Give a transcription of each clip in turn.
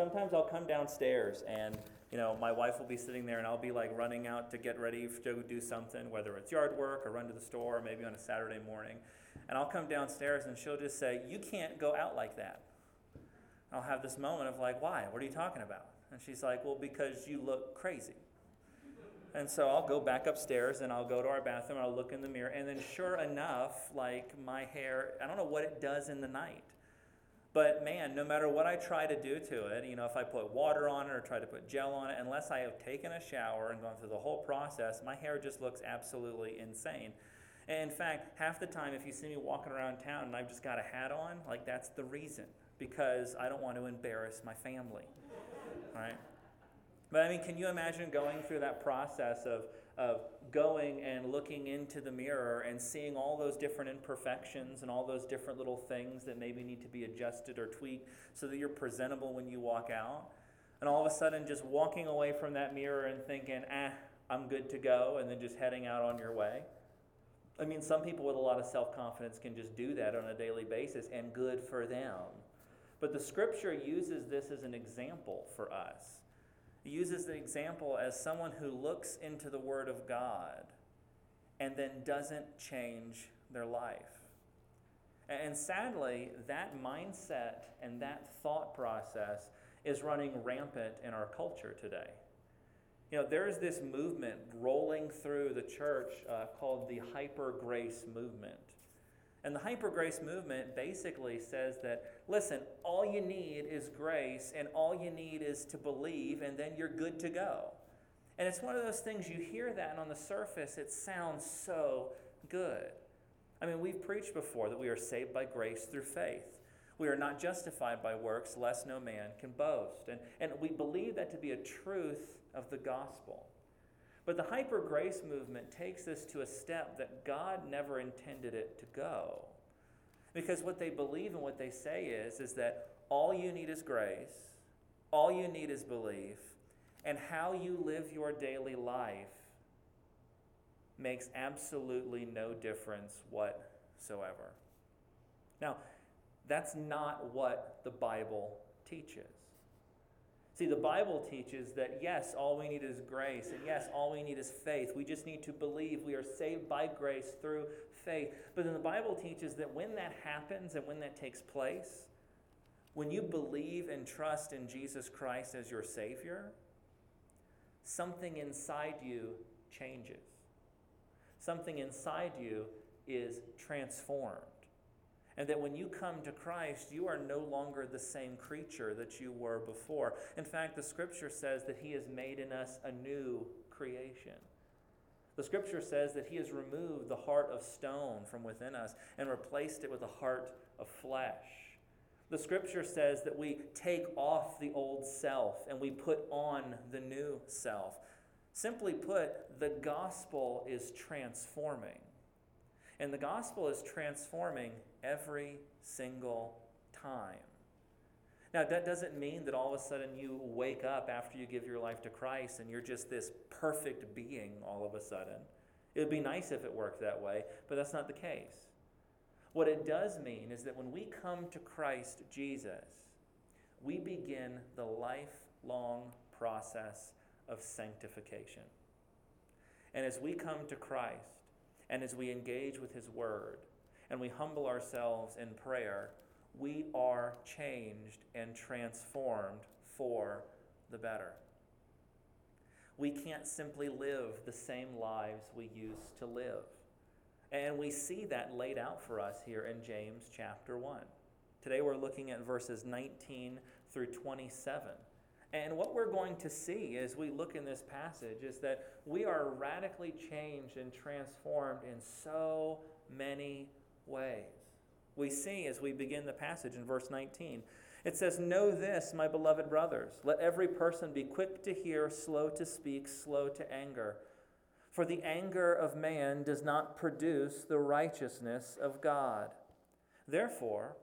sometimes I'll come downstairs and you know my wife will be sitting there and I'll be like running out to get ready to do something, whether it's yard work or run to the store, or maybe on a Saturday morning, and I'll come downstairs and she'll just say, "You can't go out like that." I'll have this moment of like, "Why? What are you talking about?" And she's like, "Well, because you look crazy." And so I'll go back upstairs and I'll go to our bathroom I'll look in the mirror. And then, sure enough, like my hair, I don't know what it does in the night. But man, no matter what I try to do to it, you know, if I put water on it or try to put gel on it, unless I have taken a shower and gone through the whole process, my hair just looks absolutely insane. And in fact, half the time, if you see me walking around town and I've just got a hat on, like that's the reason, because I don't want to embarrass my family. Right? But I mean, can you imagine going through that process of, of going and looking into the mirror and seeing all those different imperfections and all those different little things that maybe need to be adjusted or tweaked so that you're presentable when you walk out? And all of a sudden, just walking away from that mirror and thinking, ah, I'm good to go, and then just heading out on your way? I mean, some people with a lot of self confidence can just do that on a daily basis, and good for them. But the scripture uses this as an example for us uses the example as someone who looks into the Word of God and then doesn't change their life. And sadly, that mindset and that thought process is running rampant in our culture today. You know, there's this movement rolling through the church uh, called the hyper grace movement. And the hyper grace movement basically says that, listen, all you need is grace, and all you need is to believe, and then you're good to go. And it's one of those things you hear that, and on the surface, it sounds so good. I mean, we've preached before that we are saved by grace through faith. We are not justified by works, lest no man can boast. And, and we believe that to be a truth of the gospel. But the hyper grace movement takes this to a step that God never intended it to go. Because what they believe and what they say is, is that all you need is grace, all you need is belief, and how you live your daily life makes absolutely no difference whatsoever. Now, that's not what the Bible teaches. See, the Bible teaches that yes, all we need is grace, and yes, all we need is faith. We just need to believe we are saved by grace through faith. But then the Bible teaches that when that happens and when that takes place, when you believe and trust in Jesus Christ as your Savior, something inside you changes. Something inside you is transformed. And that when you come to Christ, you are no longer the same creature that you were before. In fact, the scripture says that He has made in us a new creation. The scripture says that He has removed the heart of stone from within us and replaced it with a heart of flesh. The scripture says that we take off the old self and we put on the new self. Simply put, the gospel is transforming. And the gospel is transforming every single time. Now, that doesn't mean that all of a sudden you wake up after you give your life to Christ and you're just this perfect being all of a sudden. It would be nice if it worked that way, but that's not the case. What it does mean is that when we come to Christ Jesus, we begin the lifelong process of sanctification. And as we come to Christ, and as we engage with His Word and we humble ourselves in prayer, we are changed and transformed for the better. We can't simply live the same lives we used to live. And we see that laid out for us here in James chapter 1. Today we're looking at verses 19 through 27. And what we're going to see as we look in this passage is that we are radically changed and transformed in so many ways. We see as we begin the passage in verse 19. It says, Know this, my beloved brothers. Let every person be quick to hear, slow to speak, slow to anger. For the anger of man does not produce the righteousness of God. Therefore,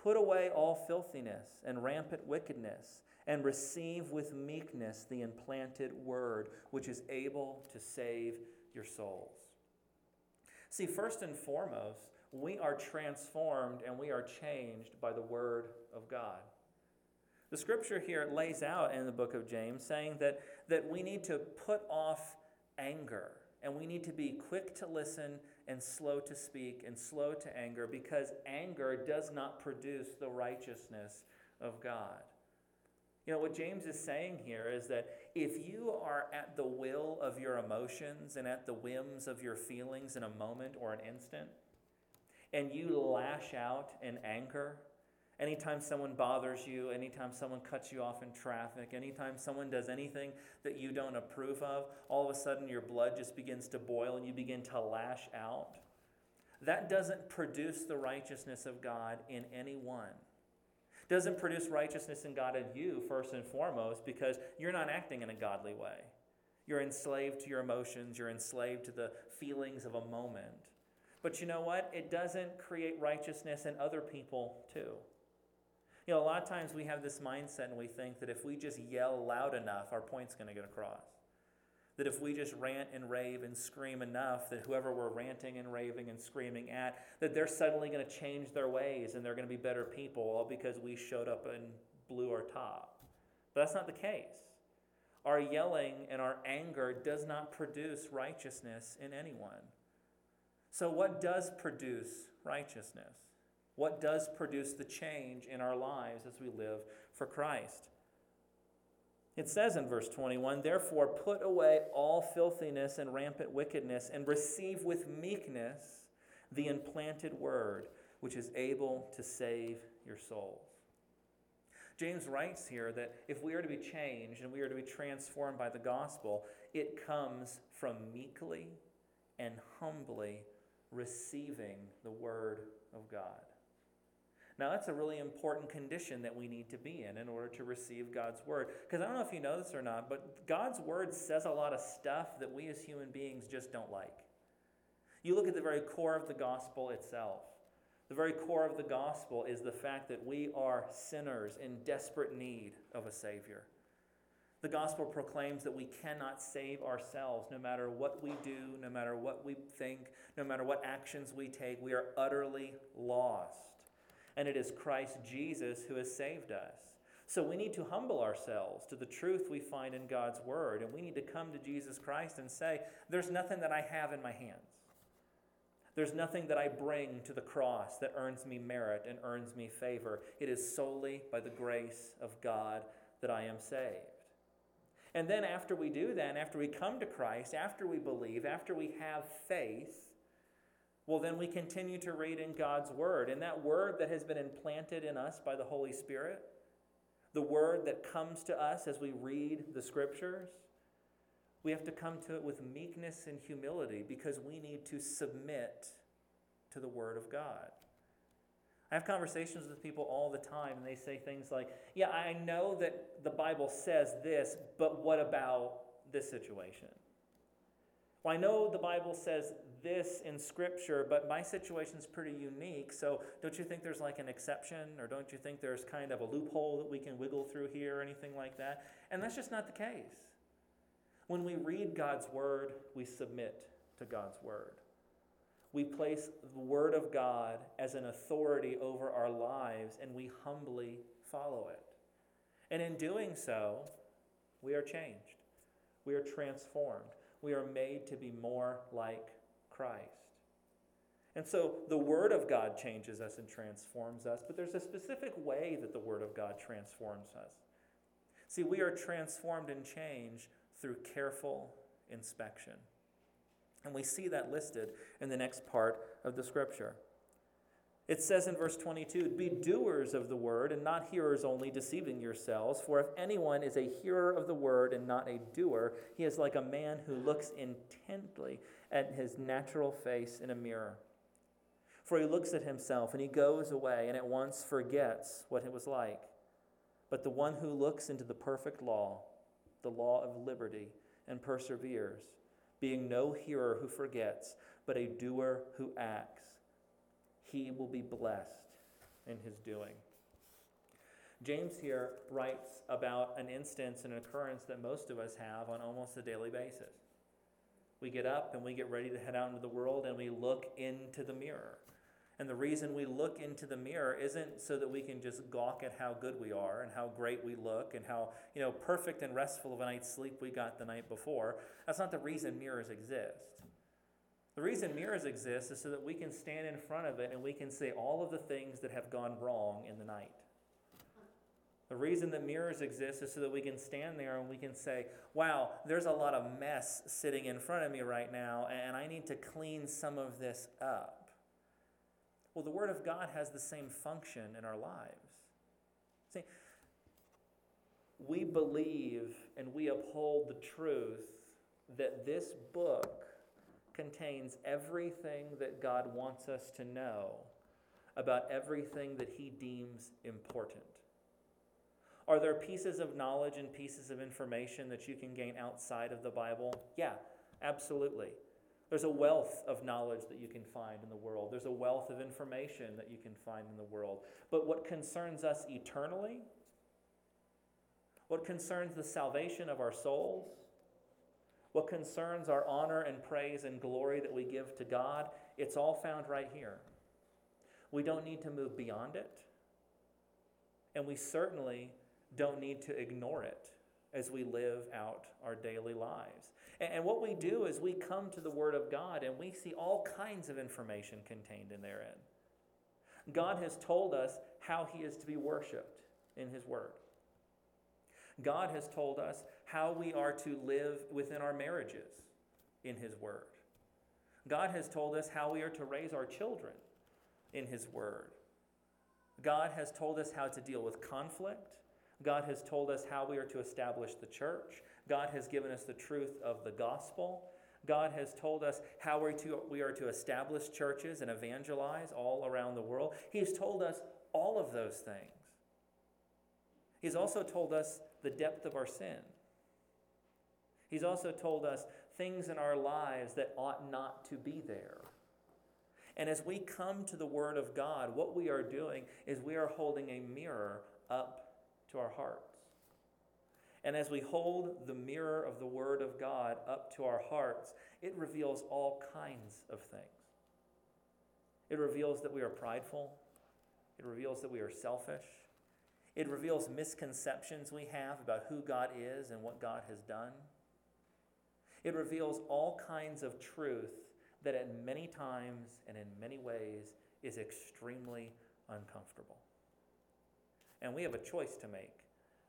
put away all filthiness and rampant wickedness and receive with meekness the implanted word, which is able to save your souls. See, first and foremost, we are transformed and we are changed by the word of God. The scripture here lays out in the book of James saying that, that we need to put off anger and we need to be quick to listen and slow to speak and slow to anger because anger does not produce the righteousness of God. You know, what James is saying here is that if you are at the will of your emotions and at the whims of your feelings in a moment or an instant, and you lash out in anger, anytime someone bothers you, anytime someone cuts you off in traffic, anytime someone does anything that you don't approve of, all of a sudden your blood just begins to boil and you begin to lash out. That doesn't produce the righteousness of God in anyone doesn't produce righteousness in God in you, first and foremost, because you're not acting in a godly way. You're enslaved to your emotions, you're enslaved to the feelings of a moment. But you know what? It doesn't create righteousness in other people, too. You know, a lot of times we have this mindset and we think that if we just yell loud enough, our point's going to get across. That if we just rant and rave and scream enough, that whoever we're ranting and raving and screaming at, that they're suddenly going to change their ways and they're going to be better people, all because we showed up and blew our top. But that's not the case. Our yelling and our anger does not produce righteousness in anyone. So, what does produce righteousness? What does produce the change in our lives as we live for Christ? It says in verse 21 Therefore, put away all filthiness and rampant wickedness, and receive with meekness the implanted word, which is able to save your souls. James writes here that if we are to be changed and we are to be transformed by the gospel, it comes from meekly and humbly receiving the word of God. Now, that's a really important condition that we need to be in in order to receive God's word. Because I don't know if you know this or not, but God's word says a lot of stuff that we as human beings just don't like. You look at the very core of the gospel itself. The very core of the gospel is the fact that we are sinners in desperate need of a Savior. The gospel proclaims that we cannot save ourselves no matter what we do, no matter what we think, no matter what actions we take. We are utterly lost and it is Christ Jesus who has saved us. So we need to humble ourselves to the truth we find in God's Word, and we need to come to Jesus Christ and say, There's nothing that I have in my hands. There's nothing that I bring to the cross that earns me merit and earns me favor. It is solely by the grace of God that I am saved. And then, after we do that, after we come to Christ, after we believe, after we have faith, well, then we continue to read in God's Word. And that Word that has been implanted in us by the Holy Spirit, the Word that comes to us as we read the Scriptures, we have to come to it with meekness and humility because we need to submit to the Word of God. I have conversations with people all the time, and they say things like, Yeah, I know that the Bible says this, but what about this situation? Well, I know the Bible says this in Scripture, but my situation is pretty unique. So don't you think there's like an exception, or don't you think there's kind of a loophole that we can wiggle through here, or anything like that? And that's just not the case. When we read God's Word, we submit to God's Word. We place the Word of God as an authority over our lives, and we humbly follow it. And in doing so, we are changed. We are transformed. We are made to be more like Christ. And so the Word of God changes us and transforms us, but there's a specific way that the Word of God transforms us. See, we are transformed and changed through careful inspection. And we see that listed in the next part of the Scripture. It says in verse 22 Be doers of the word and not hearers only, deceiving yourselves. For if anyone is a hearer of the word and not a doer, he is like a man who looks intently at his natural face in a mirror. For he looks at himself and he goes away and at once forgets what it was like. But the one who looks into the perfect law, the law of liberty, and perseveres, being no hearer who forgets, but a doer who acts, he will be blessed in his doing. James here writes about an instance, and an occurrence that most of us have on almost a daily basis. We get up and we get ready to head out into the world and we look into the mirror. And the reason we look into the mirror isn't so that we can just gawk at how good we are and how great we look and how, you know, perfect and restful of a night's sleep we got the night before. That's not the reason mirrors exist. The reason mirrors exist is so that we can stand in front of it and we can say all of the things that have gone wrong in the night. The reason that mirrors exist is so that we can stand there and we can say, wow, there's a lot of mess sitting in front of me right now, and I need to clean some of this up. Well, the Word of God has the same function in our lives. See, we believe and we uphold the truth that this book contains everything that God wants us to know about everything that He deems important. Are there pieces of knowledge and pieces of information that you can gain outside of the Bible? Yeah, absolutely. There's a wealth of knowledge that you can find in the world. There's a wealth of information that you can find in the world. But what concerns us eternally, what concerns the salvation of our souls, what concerns our honor and praise and glory that we give to God, it's all found right here. We don't need to move beyond it. And we certainly don't need to ignore it as we live out our daily lives. And, what we do is we come to the Word of God and we see all kinds of information contained in therein. God has told us how He is to be worshiped in His Word. God has told us how we are to live within our marriages in His Word. God has told us how we are to raise our children in His Word. God has told us how to deal with conflict. God has told us how we are to establish the church. God has given us the truth of the gospel. God has told us how we're to, we are to establish churches and evangelize all around the world. He has told us all of those things. He's also told us the depth of our sin. He's also told us things in our lives that ought not to be there. And as we come to the Word of God, what we are doing is we are holding a mirror up our hearts. And as we hold the mirror of the Word of God up to our hearts, it reveals all kinds of things. It reveals that we are prideful, it reveals that we are selfish, it reveals misconceptions we have about who God is and what God has done. It reveals all kinds of truth that at many times and in many ways is extremely uncomfortable. And we have a choice to make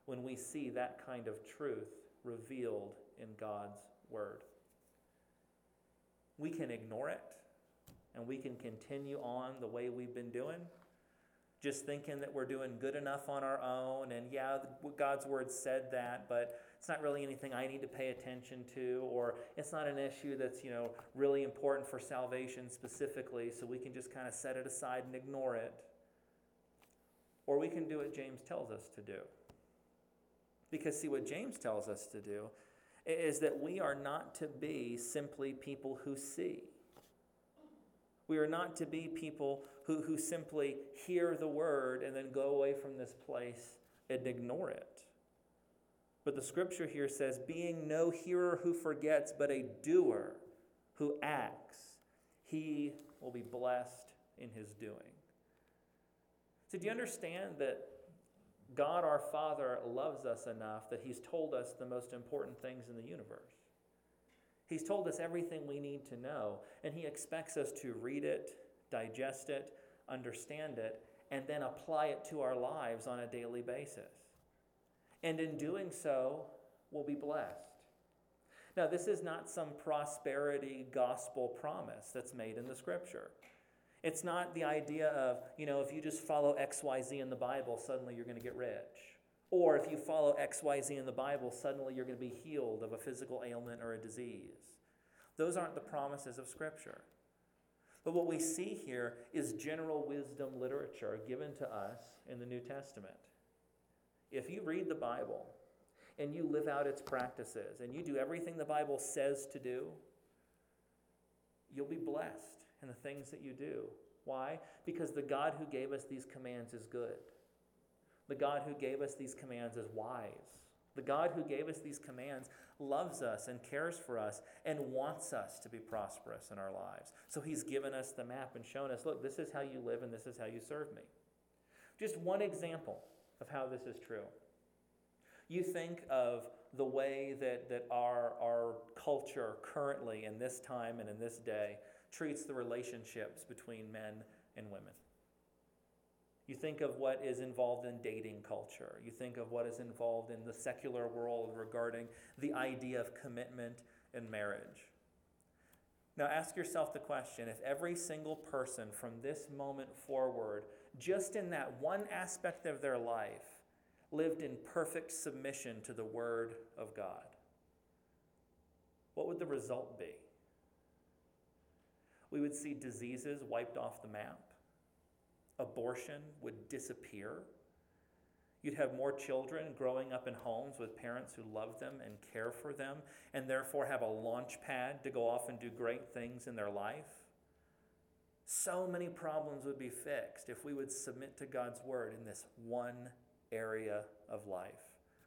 when we see that kind of truth revealed in God's Word. We can ignore it and we can continue on the way we've been doing just thinking that we're doing good enough on our own. And yeah, God's word said that, but it's not really anything I need to pay attention to, or it's not an issue that's, you know, really important for salvation specifically, so we can just kind of set it aside and ignore it. Or we can do what James tells us to do. Because, see, what James tells us to do is that we are not to be simply people who see. We are not to be people who, who simply hear the word and then go away from this place and ignore it. But the scripture here says, being no hearer who forgets, but a doer who acts, he will be blessed in his doing. So, do you understand that God our Father loves us enough that he's told us the most important things in the universe? He's told us everything we need to know, and He expects us to read it, digest it, understand it, and then apply it to our lives on a daily basis. And in doing so, we'll be blessed. Now, this is not some prosperity gospel promise that's made in the scripture. It's not the idea of, you know, if you just follow XYZ in the Bible, suddenly you're going to get rich. Or if you follow XYZ in the Bible, suddenly you're going to be healed of a physical ailment or a disease. Those aren't the promises of Scripture. But what we see here is general wisdom literature given to us in the New Testament. If you read the Bible and you live out its practices and you do everything the Bible says to do, you'll be blessed in the things that you do. Why? Because the God who gave us these commands is good. The God who gave us these commands is wise. The God who gave us these commands loves us and cares for us and wants us to be prosperous in our lives. So he's given us the map and shown us look, this is how you live and this is how you serve me. Just one example of how this is true. You think of the way that, that our, our culture currently, in this time and in this day, treats the relationships between men and women. You think of what is involved in dating culture. You think of what is involved in the secular world regarding the idea of commitment and marriage. Now, ask yourself the question if every single person from this moment forward, just in that one aspect of their life, lived in perfect submission to the Word of God, what would the result be? We would see diseases wiped off the map abortion would disappear. You'd have more children growing up in homes with parents who love them and care for them, and therefore have a launch pad to go off and do great things in their life. So many problems would be fixed if we would submit to God's word in this one area of life,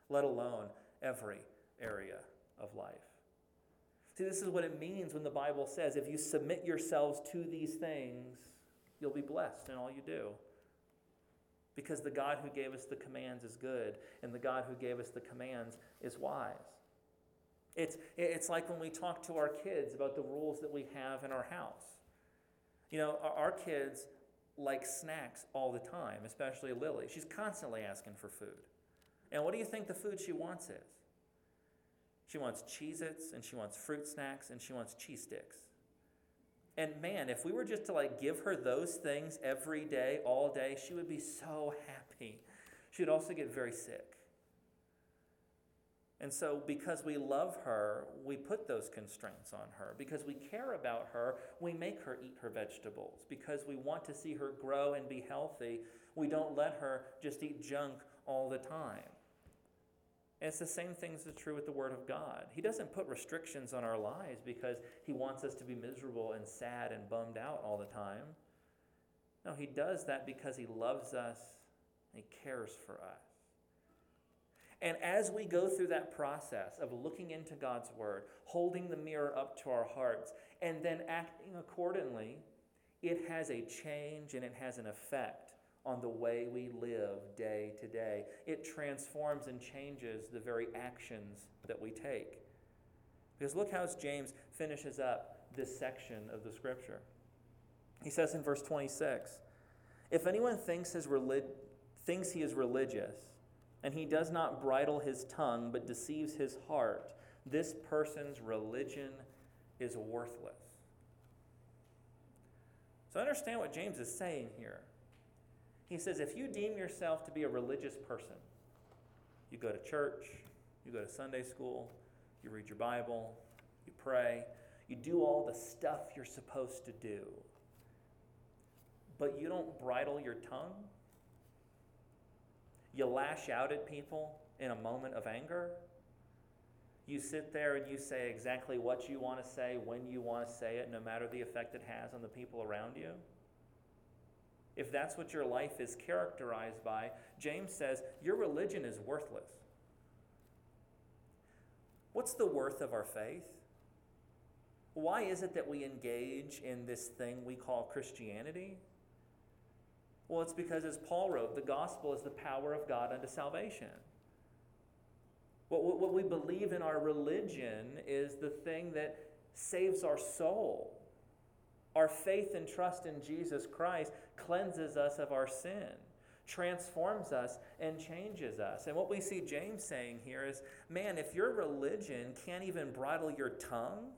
let alone every area of life. See, this is what it means when the Bible says if you submit yourselves to these things, You'll be blessed in all you do. Because the God who gave us the commands is good, and the God who gave us the commands is wise. It's, it's like when we talk to our kids about the rules that we have in our house. You know, our, our kids like snacks all the time, especially Lily. She's constantly asking for food. And what do you think the food she wants is? She wants Cheez Its, and she wants fruit snacks, and she wants cheese sticks. And man, if we were just to like give her those things every day, all day, she would be so happy. She would also get very sick. And so, because we love her, we put those constraints on her. Because we care about her, we make her eat her vegetables. Because we want to see her grow and be healthy, we don't let her just eat junk all the time. And it's the same thing that's true with the Word of God. He doesn't put restrictions on our lives because He wants us to be miserable and sad and bummed out all the time. No, He does that because He loves us and He cares for us. And as we go through that process of looking into God's Word, holding the mirror up to our hearts, and then acting accordingly, it has a change and it has an effect on the way we live day to day. It transforms and changes the very actions that we take. Because look how James finishes up this section of the scripture. He says in verse 26 If anyone thinks, his relig- thinks he is religious, and he does not bridle his tongue but deceives his heart, this person's religion is worthless. So understand what James is saying here. He says, if you deem yourself to be a religious person, you go to church, you go to Sunday school, you read your Bible, you pray, you do all the stuff you're supposed to do, but you don't bridle your tongue, you lash out at people in a moment of anger. You sit there and you say exactly what you want to say when you want to say it, no matter the effect it has on the people around you if that's what your life is characterized by, James says your religion is worthless. What's the worth of our faith? Why is it that we engage in this thing we call Christianity? Well, it's because, as Paul wrote, the gospel is the power of God unto salvation. What, what we believe in our religion is the thing that saves our soul. Our faith and trust in Jesus Christ cleanses us of our sin, transforms us, and changes us. And what we see James saying here is man, if your religion can't even bridle your tongue,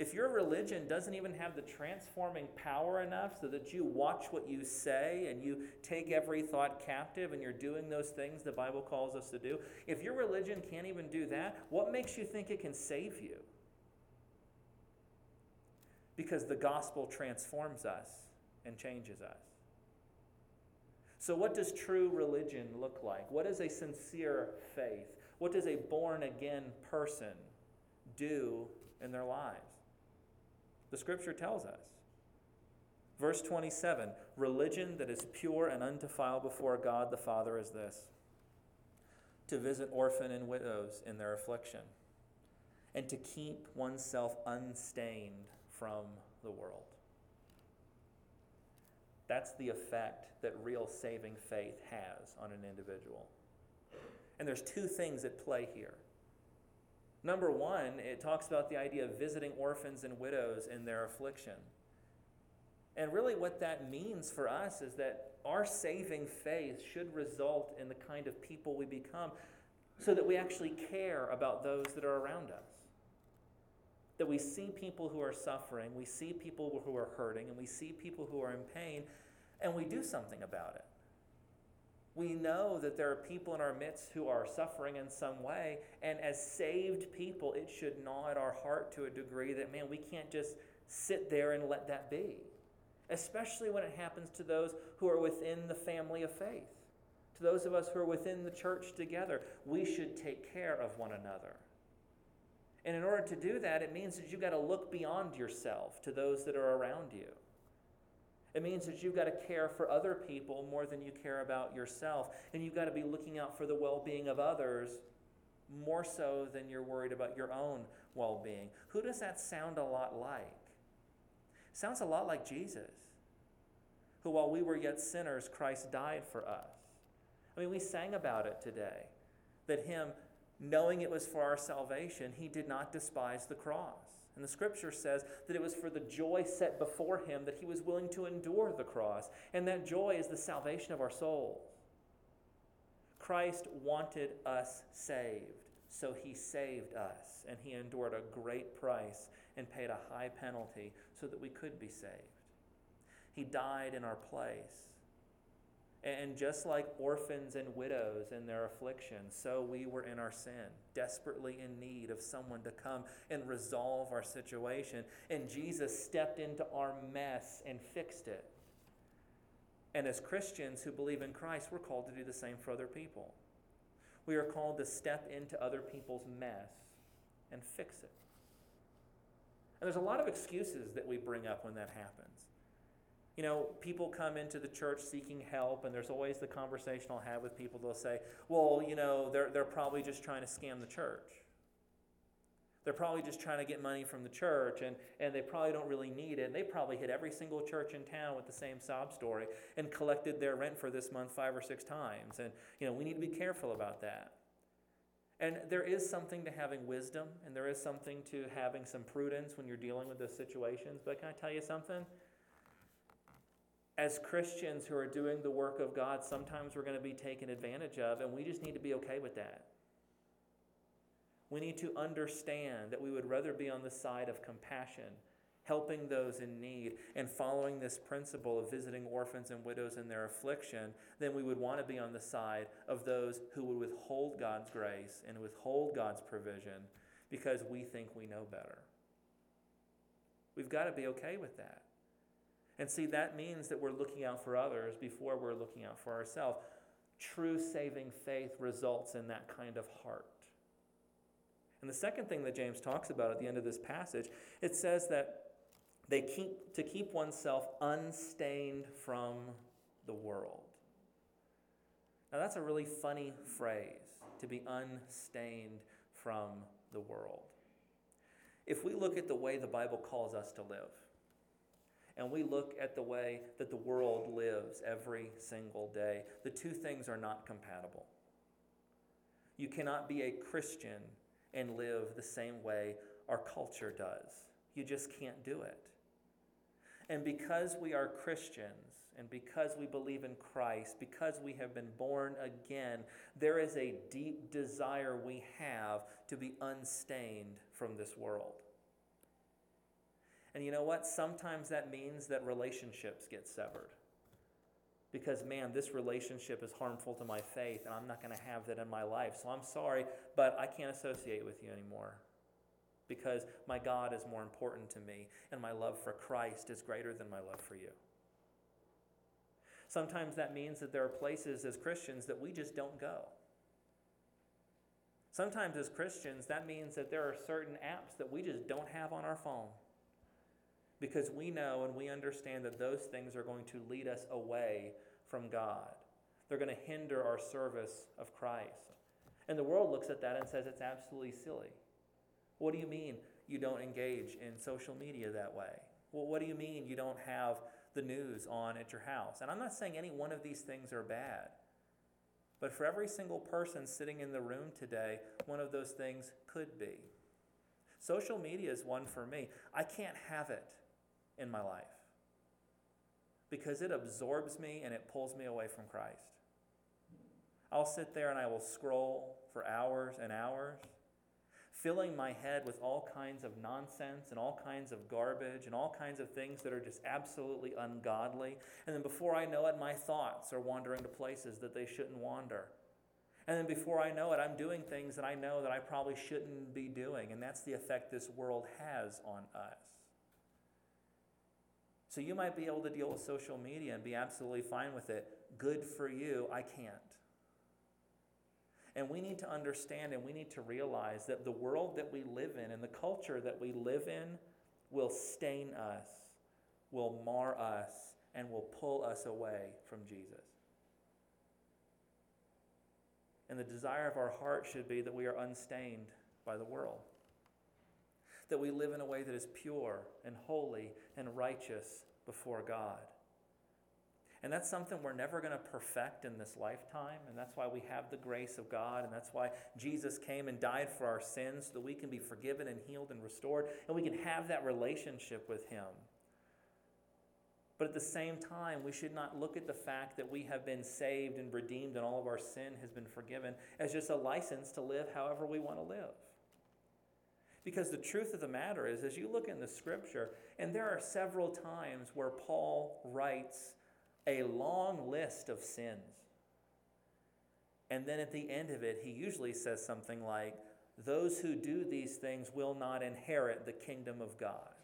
if your religion doesn't even have the transforming power enough so that you watch what you say and you take every thought captive and you're doing those things the Bible calls us to do, if your religion can't even do that, what makes you think it can save you? Because the gospel transforms us and changes us. So, what does true religion look like? What is a sincere faith? What does a born again person do in their lives? The scripture tells us. Verse 27 Religion that is pure and undefiled before God the Father is this to visit orphan and widows in their affliction, and to keep oneself unstained from the world. That's the effect that real saving faith has on an individual. And there's two things at play here. Number one, it talks about the idea of visiting orphans and widows in their affliction. And really, what that means for us is that our saving faith should result in the kind of people we become so that we actually care about those that are around us. That we see people who are suffering, we see people who are hurting, and we see people who are in pain, and we do something about it. We know that there are people in our midst who are suffering in some way, and as saved people, it should gnaw at our heart to a degree that, man, we can't just sit there and let that be. Especially when it happens to those who are within the family of faith, to those of us who are within the church together. We should take care of one another. And in order to do that, it means that you've got to look beyond yourself to those that are around you. It means that you've got to care for other people more than you care about yourself. And you've got to be looking out for the well being of others more so than you're worried about your own well being. Who does that sound a lot like? Sounds a lot like Jesus, who, while we were yet sinners, Christ died for us. I mean, we sang about it today that Him, knowing it was for our salvation, He did not despise the cross. And the scripture says that it was for the joy set before him that he was willing to endure the cross. And that joy is the salvation of our souls. Christ wanted us saved, so he saved us. And he endured a great price and paid a high penalty so that we could be saved. He died in our place. And just like orphans and widows in their affliction, so we were in our sin, desperately in need of someone to come and resolve our situation. And Jesus stepped into our mess and fixed it. And as Christians who believe in Christ, we're called to do the same for other people. We are called to step into other people's mess and fix it. And there's a lot of excuses that we bring up when that happens. You know, people come into the church seeking help, and there's always the conversation I'll have with people. They'll say, well, you know, they're, they're probably just trying to scam the church. They're probably just trying to get money from the church, and, and they probably don't really need it. And they probably hit every single church in town with the same sob story and collected their rent for this month five or six times. And, you know, we need to be careful about that. And there is something to having wisdom, and there is something to having some prudence when you're dealing with those situations. But can I tell you something? As Christians who are doing the work of God, sometimes we're going to be taken advantage of, and we just need to be okay with that. We need to understand that we would rather be on the side of compassion, helping those in need, and following this principle of visiting orphans and widows in their affliction, than we would want to be on the side of those who would withhold God's grace and withhold God's provision because we think we know better. We've got to be okay with that. And see, that means that we're looking out for others before we're looking out for ourselves. True saving faith results in that kind of heart. And the second thing that James talks about at the end of this passage, it says that they keep to keep oneself unstained from the world. Now that's a really funny phrase, to be unstained from the world. If we look at the way the Bible calls us to live, and we look at the way that the world lives every single day, the two things are not compatible. You cannot be a Christian and live the same way our culture does. You just can't do it. And because we are Christians, and because we believe in Christ, because we have been born again, there is a deep desire we have to be unstained from this world. And you know what? Sometimes that means that relationships get severed. Because, man, this relationship is harmful to my faith, and I'm not going to have that in my life. So I'm sorry, but I can't associate with you anymore. Because my God is more important to me, and my love for Christ is greater than my love for you. Sometimes that means that there are places as Christians that we just don't go. Sometimes as Christians, that means that there are certain apps that we just don't have on our phone because we know and we understand that those things are going to lead us away from God. They're going to hinder our service of Christ. And the world looks at that and says it's absolutely silly. What do you mean you don't engage in social media that way? Well, what do you mean you don't have the news on at your house? And I'm not saying any one of these things are bad. But for every single person sitting in the room today, one of those things could be. Social media is one for me. I can't have it in my life because it absorbs me and it pulls me away from Christ. I'll sit there and I will scroll for hours and hours, filling my head with all kinds of nonsense and all kinds of garbage and all kinds of things that are just absolutely ungodly. And then before I know it, my thoughts are wandering to places that they shouldn't wander. And then before I know it, I'm doing things that I know that I probably shouldn't be doing. And that's the effect this world has on us. So you might be able to deal with social media and be absolutely fine with it. Good for you. I can't. And we need to understand and we need to realize that the world that we live in and the culture that we live in will stain us, will mar us, and will pull us away from Jesus. And the desire of our heart should be that we are unstained by the world. That we live in a way that is pure and holy and righteous before God. And that's something we're never going to perfect in this lifetime. And that's why we have the grace of God. And that's why Jesus came and died for our sins so that we can be forgiven and healed and restored. And we can have that relationship with Him. But at the same time, we should not look at the fact that we have been saved and redeemed and all of our sin has been forgiven as just a license to live however we want to live. Because the truth of the matter is, as you look in the scripture, and there are several times where Paul writes a long list of sins. And then at the end of it, he usually says something like, Those who do these things will not inherit the kingdom of God.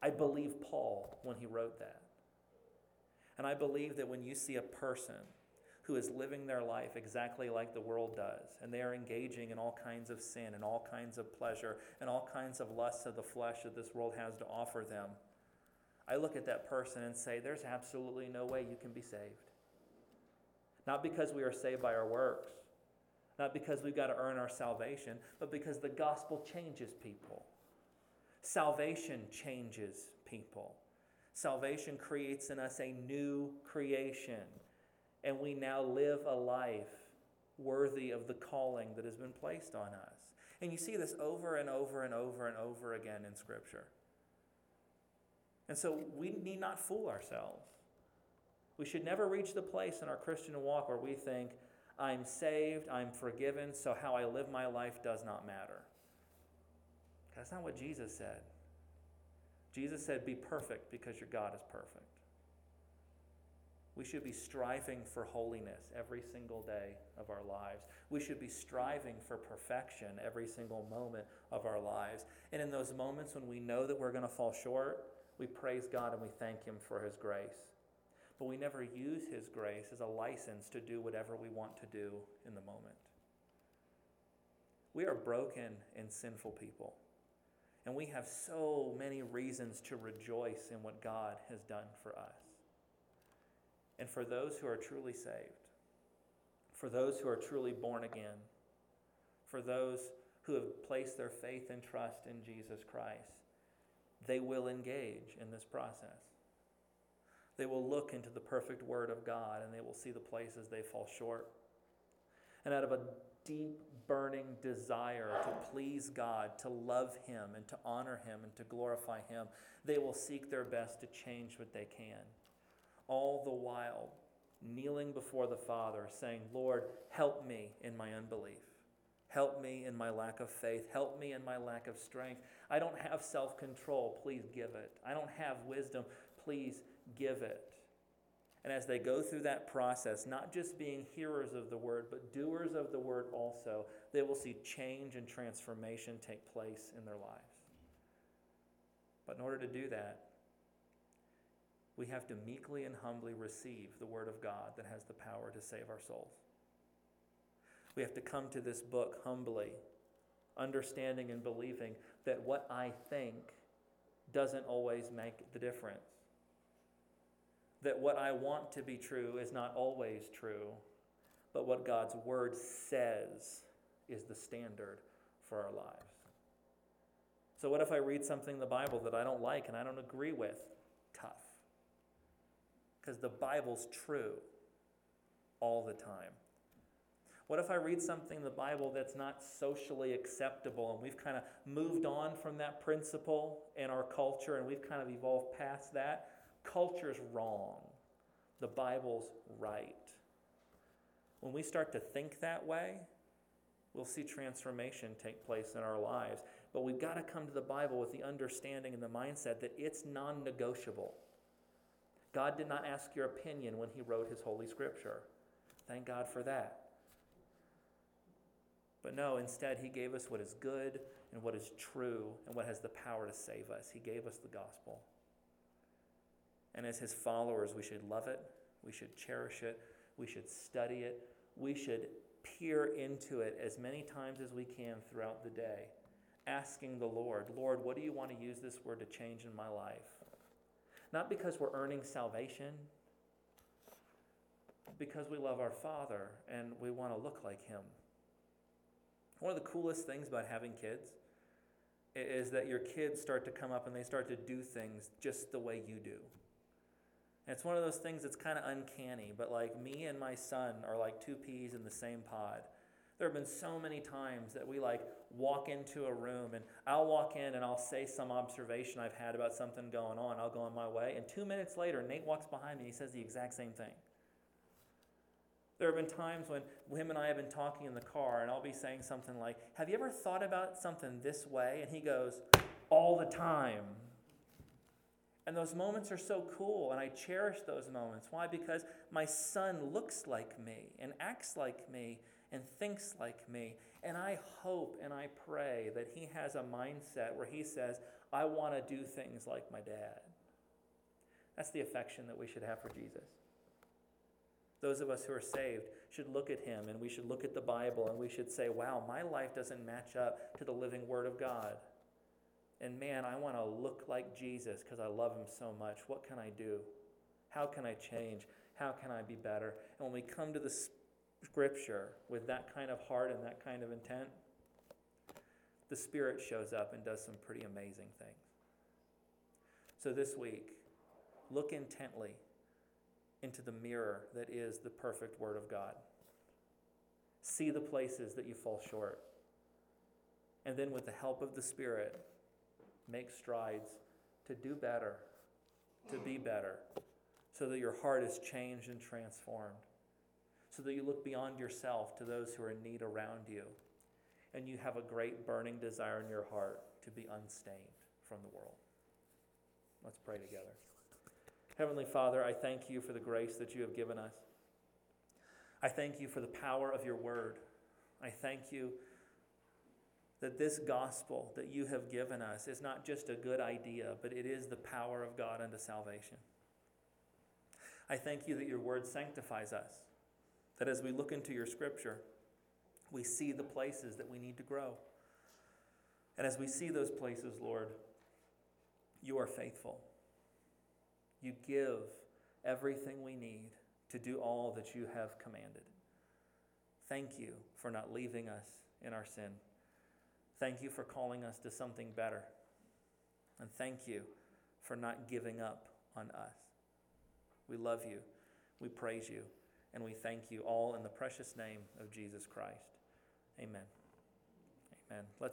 I believe Paul when he wrote that. And I believe that when you see a person who is living their life exactly like the world does, and they are engaging in all kinds of sin and all kinds of pleasure and all kinds of lusts of the flesh that this world has to offer them, I look at that person and say, There's absolutely no way you can be saved. Not because we are saved by our works, not because we've got to earn our salvation, but because the gospel changes people. Salvation changes people. Salvation creates in us a new creation, and we now live a life worthy of the calling that has been placed on us. And you see this over and over and over and over again in Scripture. And so we need not fool ourselves. We should never reach the place in our Christian walk where we think, I'm saved, I'm forgiven, so how I live my life does not matter. That's not what Jesus said. Jesus said, Be perfect because your God is perfect. We should be striving for holiness every single day of our lives. We should be striving for perfection every single moment of our lives. And in those moments when we know that we're going to fall short, we praise God and we thank Him for His grace. But we never use His grace as a license to do whatever we want to do in the moment. We are broken and sinful people. And we have so many reasons to rejoice in what God has done for us. And for those who are truly saved, for those who are truly born again, for those who have placed their faith and trust in Jesus Christ, they will engage in this process. They will look into the perfect Word of God and they will see the places they fall short. And out of a deep, burning desire to please God, to love Him, and to honor Him, and to glorify Him, they will seek their best to change what they can. All the while, kneeling before the Father, saying, Lord, help me in my unbelief. Help me in my lack of faith. Help me in my lack of strength. I don't have self control. Please give it. I don't have wisdom. Please give it. And as they go through that process, not just being hearers of the word, but doers of the word also, they will see change and transformation take place in their lives. But in order to do that, we have to meekly and humbly receive the word of God that has the power to save our souls. We have to come to this book humbly, understanding and believing that what I think doesn't always make the difference. That what I want to be true is not always true, but what God's word says is the standard for our lives. So, what if I read something in the Bible that I don't like and I don't agree with? Tough. Because the Bible's true all the time. What if I read something in the Bible that's not socially acceptable and we've kind of moved on from that principle in our culture and we've kind of evolved past that? Culture's wrong. The Bible's right. When we start to think that way, we'll see transformation take place in our lives. But we've got to come to the Bible with the understanding and the mindset that it's non negotiable. God did not ask your opinion when He wrote His Holy Scripture. Thank God for that. But no, instead, He gave us what is good and what is true and what has the power to save us. He gave us the gospel. And as His followers, we should love it, we should cherish it, we should study it, we should peer into it as many times as we can throughout the day, asking the Lord, Lord, what do you want to use this word to change in my life? Not because we're earning salvation, because we love our Father and we want to look like Him. One of the coolest things about having kids is that your kids start to come up and they start to do things just the way you do. And it's one of those things that's kind of uncanny, but like me and my son are like two peas in the same pod. There have been so many times that we like walk into a room and I'll walk in and I'll say some observation I've had about something going on. I'll go on my way. And two minutes later, Nate walks behind me and he says the exact same thing. There have been times when him and I have been talking in the car, and I'll be saying something like, Have you ever thought about something this way? And he goes, All the time. And those moments are so cool, and I cherish those moments. Why? Because my son looks like me, and acts like me, and thinks like me. And I hope and I pray that he has a mindset where he says, I want to do things like my dad. That's the affection that we should have for Jesus. Those of us who are saved should look at him and we should look at the Bible and we should say, wow, my life doesn't match up to the living Word of God. And man, I want to look like Jesus because I love him so much. What can I do? How can I change? How can I be better? And when we come to the scripture with that kind of heart and that kind of intent, the Spirit shows up and does some pretty amazing things. So this week, look intently into the mirror that is the perfect Word of God. See the places that you fall short. And then, with the help of the Spirit, make strides to do better, to be better, so that your heart is changed and transformed, so that you look beyond yourself to those who are in need around you, and you have a great burning desire in your heart to be unstained from the world. Let's pray together. Heavenly Father, I thank you for the grace that you have given us. I thank you for the power of your word. I thank you that this gospel that you have given us is not just a good idea, but it is the power of God unto salvation. I thank you that your word sanctifies us, that as we look into your scripture, we see the places that we need to grow. And as we see those places, Lord, you are faithful. You give everything we need to do all that you have commanded. Thank you for not leaving us in our sin. Thank you for calling us to something better. And thank you for not giving up on us. We love you, we praise you, and we thank you all in the precious name of Jesus Christ. Amen. Amen. Let's